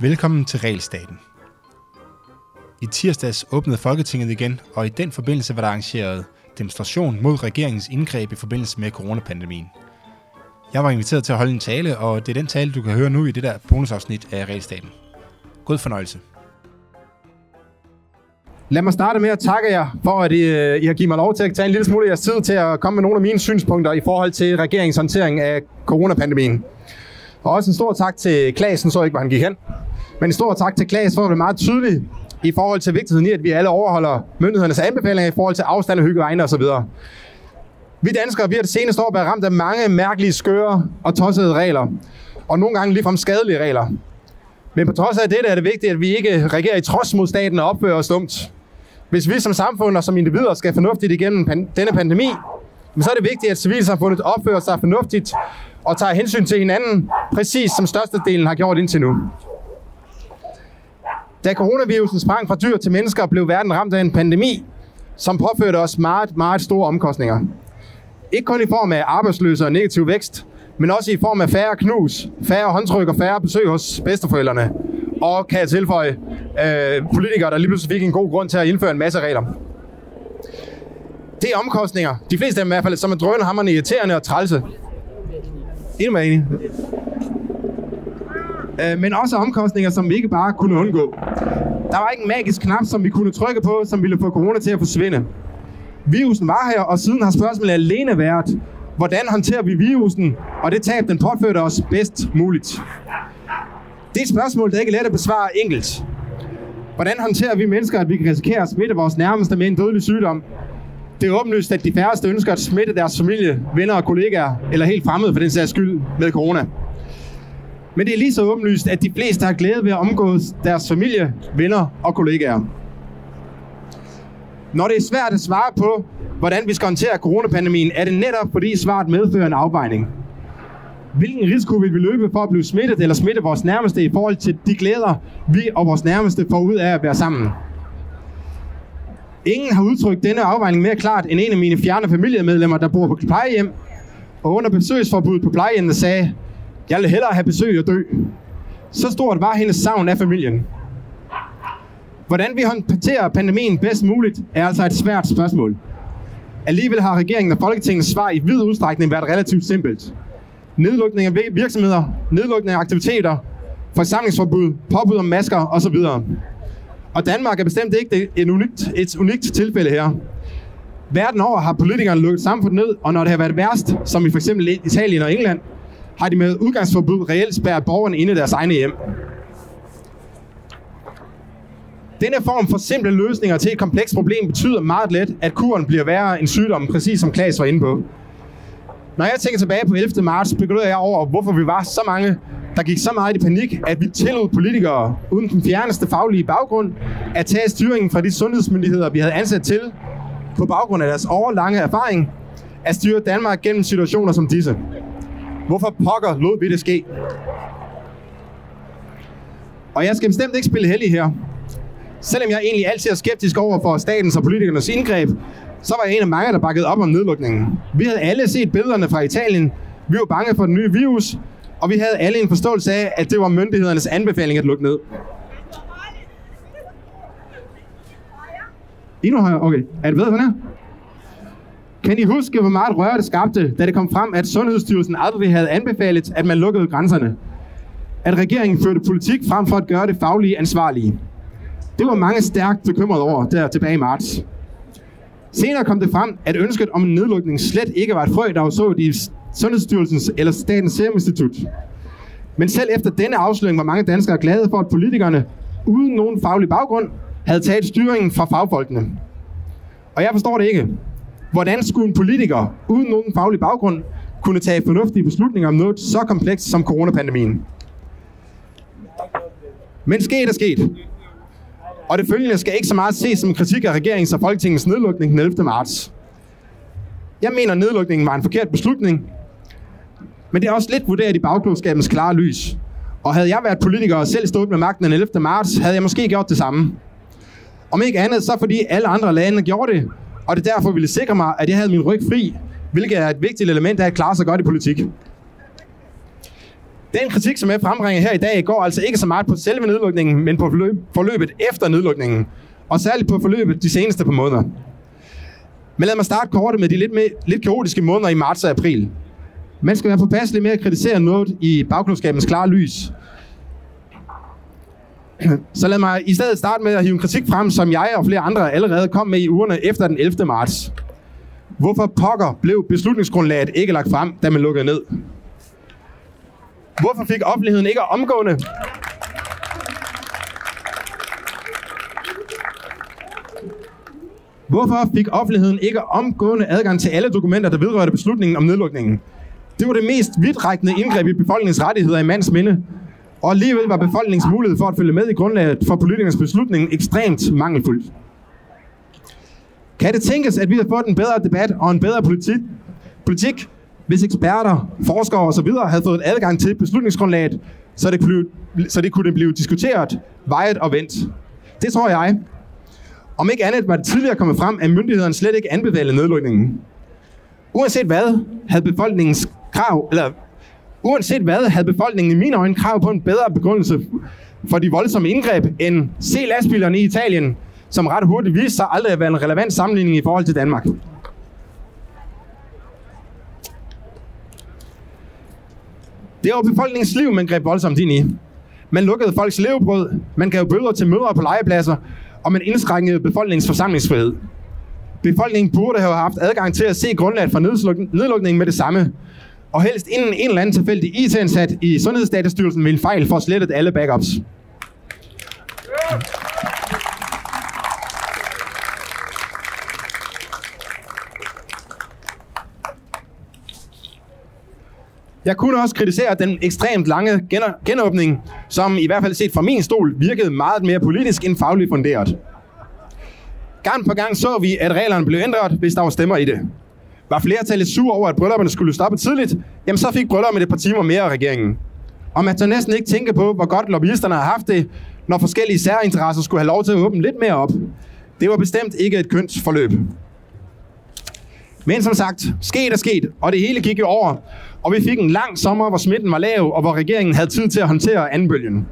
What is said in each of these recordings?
Velkommen til Realstaten. I tirsdags åbnede Folketinget igen, og i den forbindelse var der arrangeret demonstration mod regeringens indgreb i forbindelse med coronapandemien. Jeg var inviteret til at holde en tale, og det er den tale, du kan høre nu i det der bonusafsnit af Realstaten. God fornøjelse. Lad mig starte med at takke jer for, at I, øh, I har givet mig lov til at tage en lille smule af jeres tid til at komme med nogle af mine synspunkter i forhold til regeringens håndtering af coronapandemien. Og også en stor tak til Klaas, så ikke, hvor han gik hen. Men en stor tak til Klaas for at være meget tydelig i forhold til vigtigheden i, at vi alle overholder myndighedernes anbefalinger i forhold til afstand og hygiejne osv. Vi danskere vi har det seneste år været ramt af mange mærkelige, skøre og tossede regler. Og nogle gange ligefrem skadelige regler. Men på trods af det er det vigtigt, at vi ikke reagerer i trods mod staten og opfører os dumt. Hvis vi som samfund og som individer skal fornuftigt igennem denne pandemi, så er det vigtigt, at civilsamfundet opfører sig fornuftigt og tager hensyn til hinanden, præcis som størstedelen har gjort indtil nu. Da coronavirusen sprang fra dyr til mennesker, blev verden ramt af en pandemi, som påførte os meget, meget store omkostninger. Ikke kun i form af arbejdsløse og negativ vækst, men også i form af færre knus, færre håndtryk og færre besøg hos bedsteforældrene. Og kan jeg tilføje, øh, politikere, der lige pludselig fik en god grund til at indføre en masse regler. Det er omkostninger. De fleste af dem i hvert fald, som er drønhammerne irriterende og trælse. Endnu mere enig. Øh, men også omkostninger, som vi ikke bare kunne undgå. Der var ikke en magisk knap, som vi kunne trykke på, som ville få corona til at forsvinde. Virusen var her, og siden har spørgsmålet alene været, hvordan håndterer vi virusen, og det tab, den påførte os bedst muligt. Det er et spørgsmål, der ikke er let at besvare enkelt. Hvordan håndterer vi mennesker, at vi kan risikere at smitte vores nærmeste med en dødelig sygdom? Det er åbenlyst, at de færreste ønsker at smitte deres familie, venner og kollegaer, eller helt fremmede for den sags skyld, med corona. Men det er lige så åbenlyst, at de fleste har glæde ved at omgås deres familie, venner og kollegaer. Når det er svært at svare på, hvordan vi skal håndtere coronapandemien, er det netop fordi svaret medfører en afvejning. Hvilken risiko vil vi løbe for at blive smittet eller smitte vores nærmeste i forhold til de glæder, vi og vores nærmeste får ud af at være sammen? Ingen har udtrykt denne afvejning mere klart end en af mine fjerne familiemedlemmer, der bor på plejehjem, og under besøgsforbuddet på plejehjemmet sagde, jeg vil hellere have besøg og dø. Så stort var hendes savn af familien. Hvordan vi håndterer pandemien bedst muligt, er altså et svært spørgsmål. Alligevel har regeringen og Folketingets svar i vid udstrækning været relativt simpelt. Nedlukning af virksomheder, nedlukning af aktiviteter, forsamlingsforbud, påbud om masker osv. Og Danmark er bestemt ikke et unikt, et unikt tilfælde her. Verden over har politikerne lukket samfundet ned, og når det har været værst, som i f.eks. Italien og England, har de med udgangsforbud reelt spærret borgerne inde i deres egne hjem. Denne form for simple løsninger til et komplekst problem betyder meget let, at kuren bliver værre end sygdommen, præcis som Klaas var inde på. Når jeg tænker tilbage på 11. marts, begynder jeg over, hvorfor vi var så mange, der gik så meget i panik, at vi tillod politikere uden den fjerneste faglige baggrund at tage styringen fra de sundhedsmyndigheder, vi havde ansat til, på baggrund af deres overlange erfaring, at styre Danmark gennem situationer som disse. Hvorfor pokker lod vi det ske? Og jeg skal bestemt ikke spille heldig her. Selvom jeg egentlig altid er skeptisk over for statens og politikernes indgreb, så var jeg en af mange, der bakkede op om nedlukningen. Vi havde alle set billederne fra Italien. Vi var bange for den nye virus, og vi havde alle en forståelse af, at det var myndighedernes anbefaling at lukke ned. Endnu højere? Okay. Er det bedre sådan her? Kan I huske, hvor meget røre det skabte, da det kom frem, at Sundhedsstyrelsen aldrig havde anbefalet, at man lukkede grænserne? At regeringen førte politik frem for at gøre det faglige ansvarlige. Det var mange stærkt bekymret over der tilbage i marts. Senere kom det frem, at ønsket om en nedlukning slet ikke var et frø, der var så i Sundhedsstyrelsens eller Statens Serum Institut. Men selv efter denne afsløring var mange danskere glade for, at politikerne, uden nogen faglig baggrund, havde taget styringen fra fagfolkene. Og jeg forstår det ikke. Hvordan skulle en politiker uden nogen faglig baggrund kunne tage fornuftige beslutninger om noget så komplekst som coronapandemien? Men sket er sket. Og det følgende skal ikke så meget ses som kritik af regeringens og Folketingets nedlukning den 11. marts. Jeg mener, at nedlukningen var en forkert beslutning, men det er også lidt vurderet i bagklodskabens klare lys. Og havde jeg været politiker og selv stået med magten den 11. marts, havde jeg måske gjort det samme. Om ikke andet, så fordi alle andre lande gjorde det, og det derfor ville sikre mig, at jeg havde min ryg fri, hvilket er et vigtigt element af at klare sig godt i politik. Den kritik, som jeg frembringer her i dag, går altså ikke så meget på selve nedlukningen, men på forløbet efter nedlukningen, og særligt på forløbet de seneste par måneder. Men lad mig starte kort med de lidt, mere, lidt kaotiske måneder i marts og april. Man skal være påpasselig med at kritisere noget i bagklodskabens klare lys. Så lad mig i stedet starte med at hive en kritik frem, som jeg og flere andre allerede kom med i ugerne efter den 11. marts. Hvorfor pokker blev beslutningsgrundlaget ikke lagt frem, da man lukkede ned? Hvorfor fik offentligheden ikke omgående Hvorfor fik offentligheden ikke omgående adgang til alle dokumenter, der vedrørte beslutningen om nedlukningen? Det var det mest vidtrækkende indgreb i befolkningens rettigheder i mands minde. Og alligevel var befolkningens mulighed for at følge med i grundlaget for politikernes beslutning ekstremt mangelfuld. Kan det tænkes, at vi har fået en bedre debat og en bedre politik, politik hvis eksperter, forskere osv. havde fået adgang til beslutningsgrundlaget, så det, kunne, så det kunne blive diskuteret, vejet og vendt? Det tror jeg. Om ikke andet var det tidligere kommet frem, at myndighederne slet ikke anbefalede nedlukningen. Uanset hvad, havde befolkningens krav, eller uanset hvad, havde befolkningen i mine øjne krav på en bedre begrundelse for de voldsomme indgreb end se lastbilerne i Italien, som ret hurtigt viste sig aldrig at være en relevant sammenligning i forhold til Danmark. Det var befolkningens liv, man greb voldsomt ind i. Man lukkede folks levebrød, man gav bøder til møder på legepladser, og man indskrænkede befolkningens forsamlingsfrihed. Befolkningen burde have haft adgang til at se grundlaget for nedlukningen med det samme, og helst inden en eller anden tilfældig IT-ansat i Sundhedsdatastyrelsen ville fejl for slettet alle backups. Jeg kunne også kritisere den ekstremt lange genåbning, som i hvert fald set fra min stol virkede meget mere politisk end fagligt funderet. Gang på gang så vi, at reglerne blev ændret, hvis der var stemmer i det. Var flertallet sur over, at bryllupperne skulle stoppe tidligt, jamen så fik bryllupperne et par timer mere af regeringen. Og man tør næsten ikke tænke på, hvor godt lobbyisterne har haft det, når forskellige særinteresser skulle have lov til at åbne lidt mere op. Det var bestemt ikke et kønt forløb. Men som sagt, sket er sket, og det hele gik jo over, og vi fik en lang sommer, hvor smitten var lav, og hvor regeringen havde tid til at håndtere anbølgen.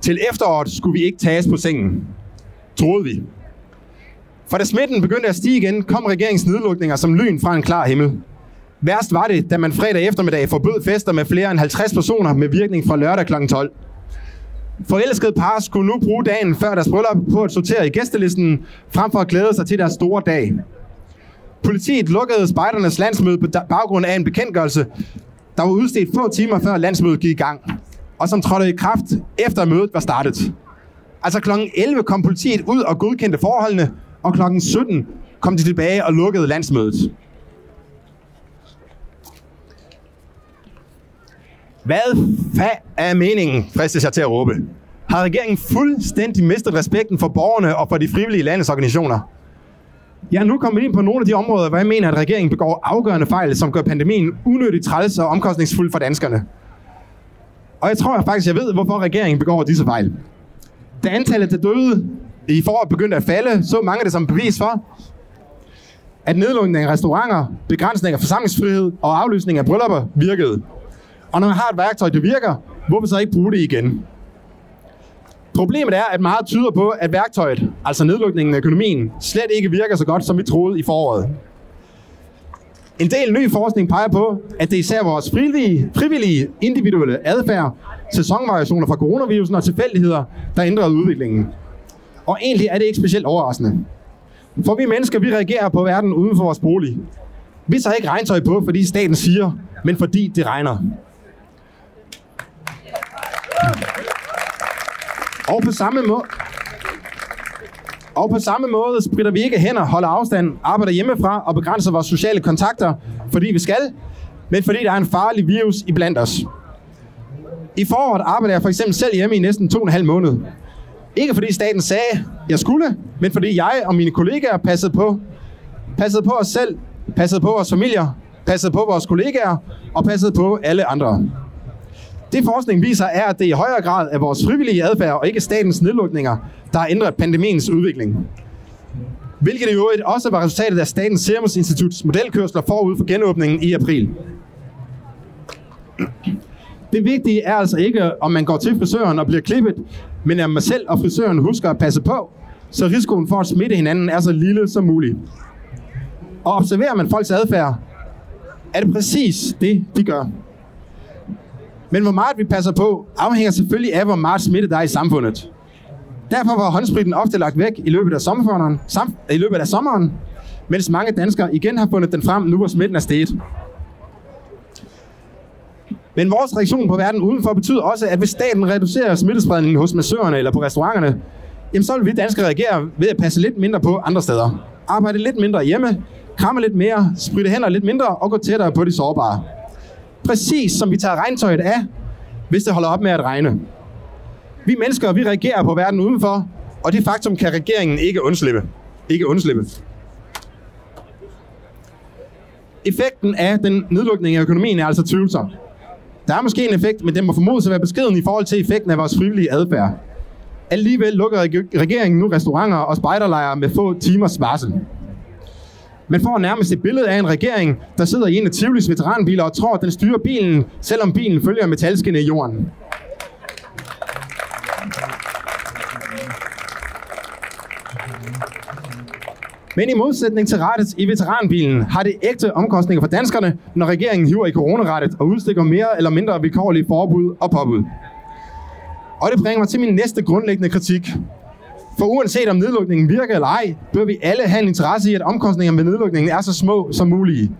Til efteråret skulle vi ikke tages på sengen. Troede vi. For da smitten begyndte at stige igen, kom regeringens nedlukninger som lyn fra en klar himmel. Værst var det, da man fredag eftermiddag forbød fester med flere end 50 personer med virkning fra lørdag kl. 12. Forelskede par skulle nu bruge dagen før deres bryllup på at sortere i gæstelisten, frem for at glæde sig til deres store dag. Politiet lukkede spejdernes landsmøde på baggrund af en bekendtgørelse, der var udstedt få timer før landsmødet gik i gang, og som trådte i kraft efter mødet var startet. Altså kl. 11 kom politiet ud og godkendte forholdene, og kl. 17 kom de tilbage og lukkede landsmødet. Hvad fa- er meningen, fristes jeg til at råbe? Har regeringen fuldstændig mistet respekten for borgerne og for de frivillige landesorganisationer? Jeg er nu kommet ind på nogle af de områder, hvor jeg mener, at regeringen begår afgørende fejl, som gør pandemien unødigt træls og omkostningsfuld for danskerne. Og jeg tror faktisk, jeg ved, hvorfor regeringen begår disse fejl. Da antallet af døde i foråret begyndte at falde, så mange det som bevis for, at nedlukning af restauranter, begrænsning af forsamlingsfrihed og aflysning af bryllupper virkede. Og når man har et værktøj, der virker, hvorfor så ikke bruge det igen? Problemet er, at meget tyder på, at værktøjet, altså nedlukningen af økonomien, slet ikke virker så godt, som vi troede i foråret. En del ny forskning peger på, at det er især vores frivillige, frivillige individuelle adfærd, sæsonvariationer fra coronavirusen og tilfældigheder, der ændrede udviklingen. Og egentlig er det ikke specielt overraskende. For vi mennesker, vi reagerer på verden uden for vores bolig. Vi tager ikke regntøj på, fordi staten siger, men fordi det regner. Og på samme måde, og på samme måde spritter vi ikke hænder, holder afstand, arbejder hjemmefra og begrænser vores sociale kontakter, fordi vi skal, men fordi der er en farlig virus i blandt os. I foråret arbejder jeg for eksempel selv hjemme i næsten to og en halv måned. Ikke fordi staten sagde, jeg skulle, men fordi jeg og mine kollegaer passede på, passede på os selv, passede på vores familier, passede på vores kollegaer og passede på alle andre. Det forskning viser er, at det i højere grad er vores frivillige adfærd og ikke statens nedlukninger, der har ændret pandemiens udvikling. hvilket i øvrigt også var resultatet af Statens Serum Instituts modelkørsler forud for genåbningen i april. Det vigtige er altså ikke, om man går til frisøren og bliver klippet, men at man selv og frisøren husker at passe på, så risikoen for at smitte hinanden er så lille som muligt. Og observerer man folks adfærd, er det præcis det, de gør. Men hvor meget vi passer på, afhænger selvfølgelig af, hvor meget smitte der er i samfundet. Derfor var håndspritten ofte lagt væk i løbet af sommeren, sam, i løbet af sommeren mens mange danskere igen har fundet den frem, nu hvor smitten er steget. Men vores reaktion på verden udenfor betyder også, at hvis staten reducerer smittespredningen hos massørerne eller på restauranterne, jamen så vil vi danskere reagere ved at passe lidt mindre på andre steder. Arbejde lidt mindre hjemme, kramme lidt mere, spritte hænder lidt mindre og gå tættere på de sårbare. Præcis som vi tager regntøjet af, hvis det holder op med at regne. Vi mennesker, vi reagerer på verden udenfor, og det faktum kan regeringen ikke undslippe. Ikke undslippe. Effekten af den nedlukning af økonomien er altså tvivlsom. Der er måske en effekt, men den må formodes at være beskeden i forhold til effekten af vores frivillige adfærd. Alligevel lukker regeringen nu restauranter og spejderlejre med få timers varsel. Man får nærmest et billede af en regering, der sidder i en af Tivolis veteranbiler og tror, at den styrer bilen, selvom bilen følger metalskinne i jorden. Men i modsætning til rettet i veteranbilen har det ægte omkostninger for danskerne, når regeringen hiver i coronarettet og udstikker mere eller mindre vilkårlige forbud og påbud. Og det bringer mig til min næste grundlæggende kritik. For uanset om nedlukningen virker eller ej, bør vi alle have en interesse i, at omkostningerne ved nedlukningen er så små som mulige.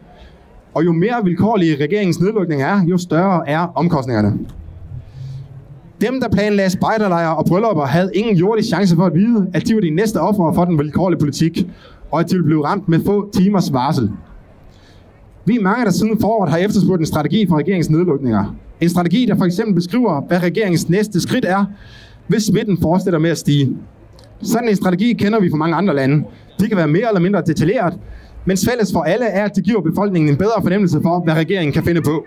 Og jo mere vilkårlige regeringens nedlukning er, jo større er omkostningerne. Dem, der planlagde spejderlejre og bryllupper, havde ingen jordisk chance for at vide, at de var de næste ofre for den vilkårlige politik, og at de ville blive ramt med få timers varsel. Vi er mange, der siden foråret har efterspurgt en strategi for regeringens nedlukninger. En strategi, der for eksempel beskriver, hvad regeringens næste skridt er, hvis smitten fortsætter med at stige. Sådan en strategi kender vi fra mange andre lande. Det kan være mere eller mindre detaljeret, men fælles for alle er, at det giver befolkningen en bedre fornemmelse for, hvad regeringen kan finde på.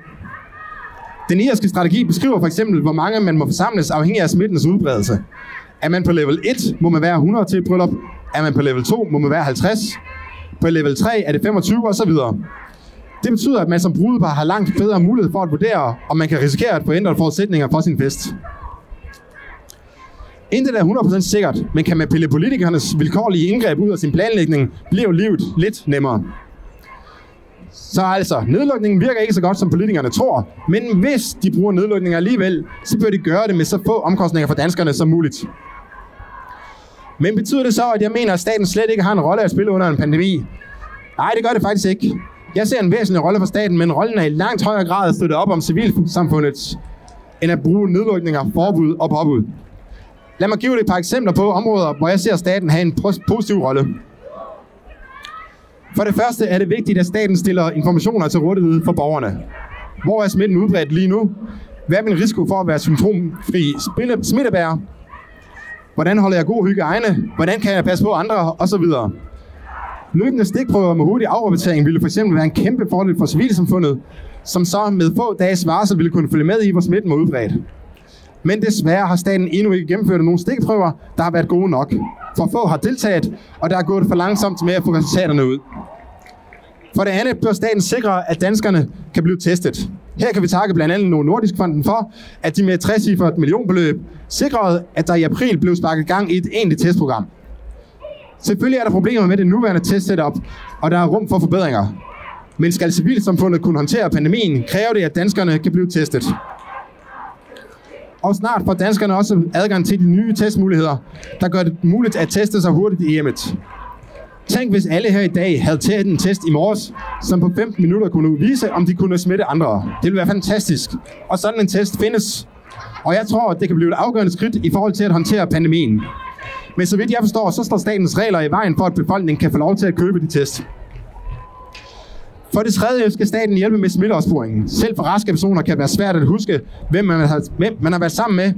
Den irske strategi beskriver for eksempel, hvor mange man må forsamles afhængig af smittens udbredelse. Er man på level 1, må man være 100 til et bryllup. Er man på level 2, må man være 50. På level 3 er det 25 og så videre. Det betyder, at man som brudepar har langt bedre mulighed for at vurdere, om man kan risikere at få ændret forudsætninger for sin fest. Intet er 100% sikkert, men kan man pille politikernes vilkårlige indgreb ud af sin planlægning, bliver livet lidt nemmere. Så altså, nedlukningen virker ikke så godt, som politikerne tror, men hvis de bruger nedlukningen alligevel, så bør de gøre det med så få omkostninger for danskerne som muligt. Men betyder det så, at jeg mener, at staten slet ikke har en rolle at spille under en pandemi? Nej, det gør det faktisk ikke. Jeg ser en væsentlig rolle for staten, men rollen er i langt højere grad at støtte op om civilsamfundet, end at bruge nedlukninger, forbud og påbud. Lad mig give dig et par eksempler på områder, hvor jeg ser staten have en positiv rolle. For det første er det vigtigt, at staten stiller informationer til rådighed for borgerne. Hvor er smitten udbredt lige nu? Hvad er min risiko for at være symptomfri smittebærer? Hvordan holder jeg god hygiejne? Hvordan kan jeg passe på andre? Og så videre. Løbende stikprøver med hurtig afrapportering ville for eksempel være en kæmpe fordel for civilsamfundet, som så med få dages varsel ville kunne følge med i, hvor smitten var udbredt. Men desværre har staten endnu ikke gennemført nogle stikprøver, der har været gode nok. For få har deltaget, og der er gået for langsomt med at få resultaterne ud. For det andet bør staten sikre, at danskerne kan blive testet. Her kan vi takke blandt andet Novo Nordisk Fonden for, at de med 60 et millionbeløb sikrede, at der i april blev sparket gang i et egentligt testprogram. Selvfølgelig er der problemer med det nuværende testsetup, og der er rum for forbedringer. Men skal civilsamfundet kunne håndtere pandemien, kræver det, at danskerne kan blive testet. Og snart får danskerne også adgang til de nye testmuligheder, der gør det muligt at teste sig hurtigt i hjemmet. Tænk, hvis alle her i dag havde taget en test i morges, som på 15 minutter kunne vise, om de kunne smitte andre. Det ville være fantastisk. Og sådan en test findes. Og jeg tror, at det kan blive et afgørende skridt i forhold til at håndtere pandemien. Men så vidt jeg forstår, så står statens regler i vejen for, at befolkningen kan få lov til at købe de test. For det tredje skal staten hjælpe med smitteopsporingen. Selv for raske personer kan det være svært at huske, hvem man har, hvem man har været sammen med.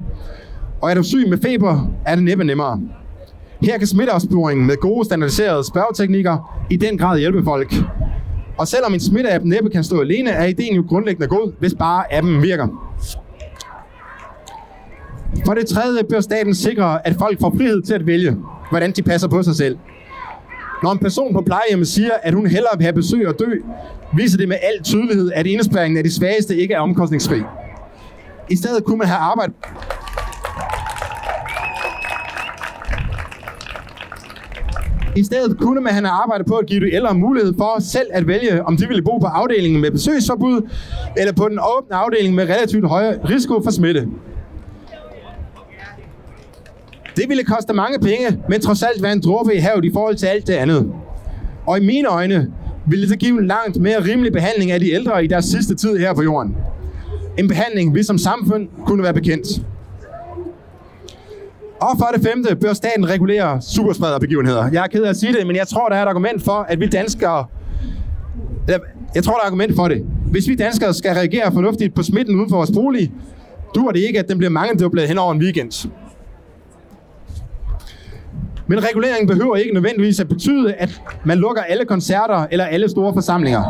Og er du syg med feber, er det næppe nemmere. Her kan smitteopsporingen med gode standardiserede spørgeteknikker i den grad hjælpe folk. Og selvom en smitteapp næppe kan stå alene, er ideen jo grundlæggende god, hvis bare appen virker. For det tredje bør staten sikre, at folk får frihed til at vælge, hvordan de passer på sig selv. Når en person på plejehjemmet siger, at hun hellere vil have besøg og dø, viser det med al tydelighed, at indespæringen af de svageste ikke er omkostningsfri. I stedet kunne man have arbejdet I stedet kunne man have arbejdet på at give de ældre mulighed for selv at vælge, om de ville bo på afdelingen med besøgsforbud, eller på den åbne afdeling med relativt højere risiko for smitte. Det ville koste mange penge, men trods alt være en dråbe i havet i forhold til alt det andet. Og i mine øjne ville det give en langt mere rimelig behandling af de ældre i deres sidste tid her på jorden. En behandling, vi som samfund kunne være bekendt. Og for det femte bør staten regulere supersprederbegivenheder. Jeg er ked af at sige det, men jeg tror, der er et argument for, at vi danskere... Jeg tror, der er et argument for det. Hvis vi danskere skal reagere fornuftigt på smitten uden for vores bolig, duer det ikke, at den bliver mangedoblet hen over en weekend. Men reguleringen behøver ikke nødvendigvis at betyde, at man lukker alle koncerter eller alle store forsamlinger.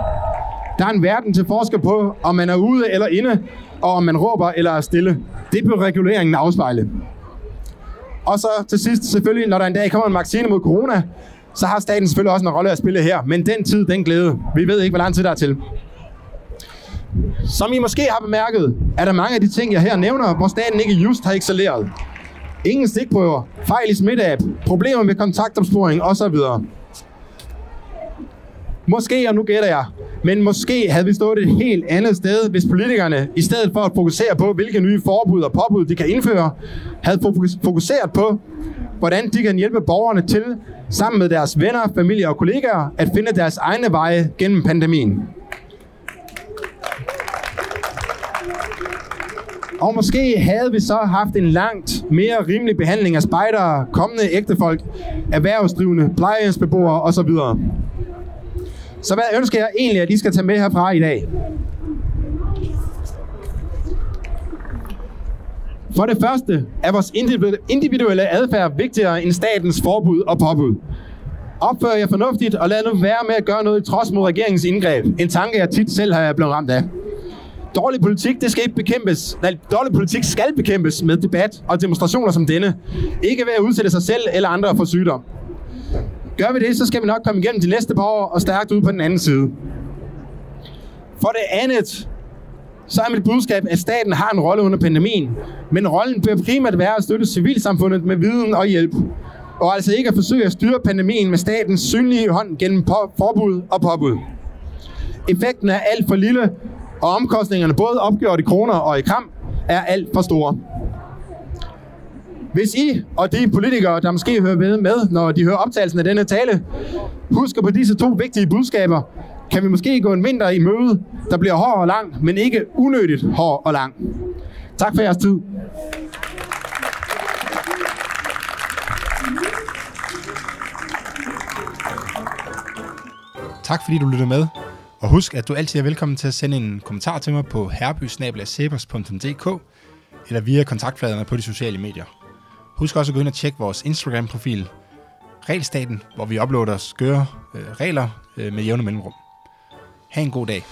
Der er en verden til forskel på, om man er ude eller inde, og om man råber eller er stille. Det bør reguleringen afspejle. Og så til sidst selvfølgelig, når der en dag kommer en vaccine mod corona, så har staten selvfølgelig også en rolle at spille her. Men den tid, den glæde. Vi ved ikke, hvor lang tid der er til. Som I måske har bemærket, er der mange af de ting, jeg her nævner, hvor staten ikke just har excelleret. Ingen stikprøver, fejl i smitteapp, problemer med kontaktopsporing osv. Måske, og nu gætter jeg, men måske havde vi stået et helt andet sted, hvis politikerne, i stedet for at fokusere på, hvilke nye forbud og påbud de kan indføre, havde fokuseret på, hvordan de kan hjælpe borgerne til, sammen med deres venner, familie og kollegaer, at finde deres egne veje gennem pandemien. Og måske havde vi så haft en langt mere rimelig behandling af spejdere, kommende ægtefolk, erhvervsdrivende, plejehjemsbeboere osv. Så hvad ønsker jeg egentlig, at I skal tage med herfra i dag? For det første er vores individuelle adfærd vigtigere end statens forbud og påbud. Opfører jeg fornuftigt, og lad nu være med at gøre noget i trods mod regeringens indgreb. En tanke, jeg tit selv har blevet ramt af. Dårlig politik, det skal ikke bekæmpes. Nej, dårlig politik skal bekæmpes med debat og demonstrationer som denne. Ikke ved at udsætte sig selv eller andre for sygdom. Gør vi det, så skal vi nok komme igennem de næste par år og stærkt ud på den anden side. For det andet, så er mit budskab, at staten har en rolle under pandemien, men rollen bør primært være at støtte civilsamfundet med viden og hjælp, og altså ikke at forsøge at styre pandemien med statens synlige hånd gennem forbud og påbud. Effekten er alt for lille, og omkostningerne både opgjort i kroner og i kram er alt for store. Hvis I og de politikere, der måske hører med, med, når de hører optagelsen af denne tale, husker på disse to vigtige budskaber, kan vi måske gå en vinter i møde, der bliver hård og lang, men ikke unødigt hård og lang. Tak for jeres tid. Tak fordi du lyttede med. Og husk, at du altid er velkommen til at sende en kommentar til mig på herbysnabelagsebers.dk eller via kontaktfladerne på de sociale medier. Husk også at gå ind og tjekke vores Instagram-profil, Regelstaten, hvor vi uploader skøre øh, regler øh, med jævne mellemrum. Ha' en god dag.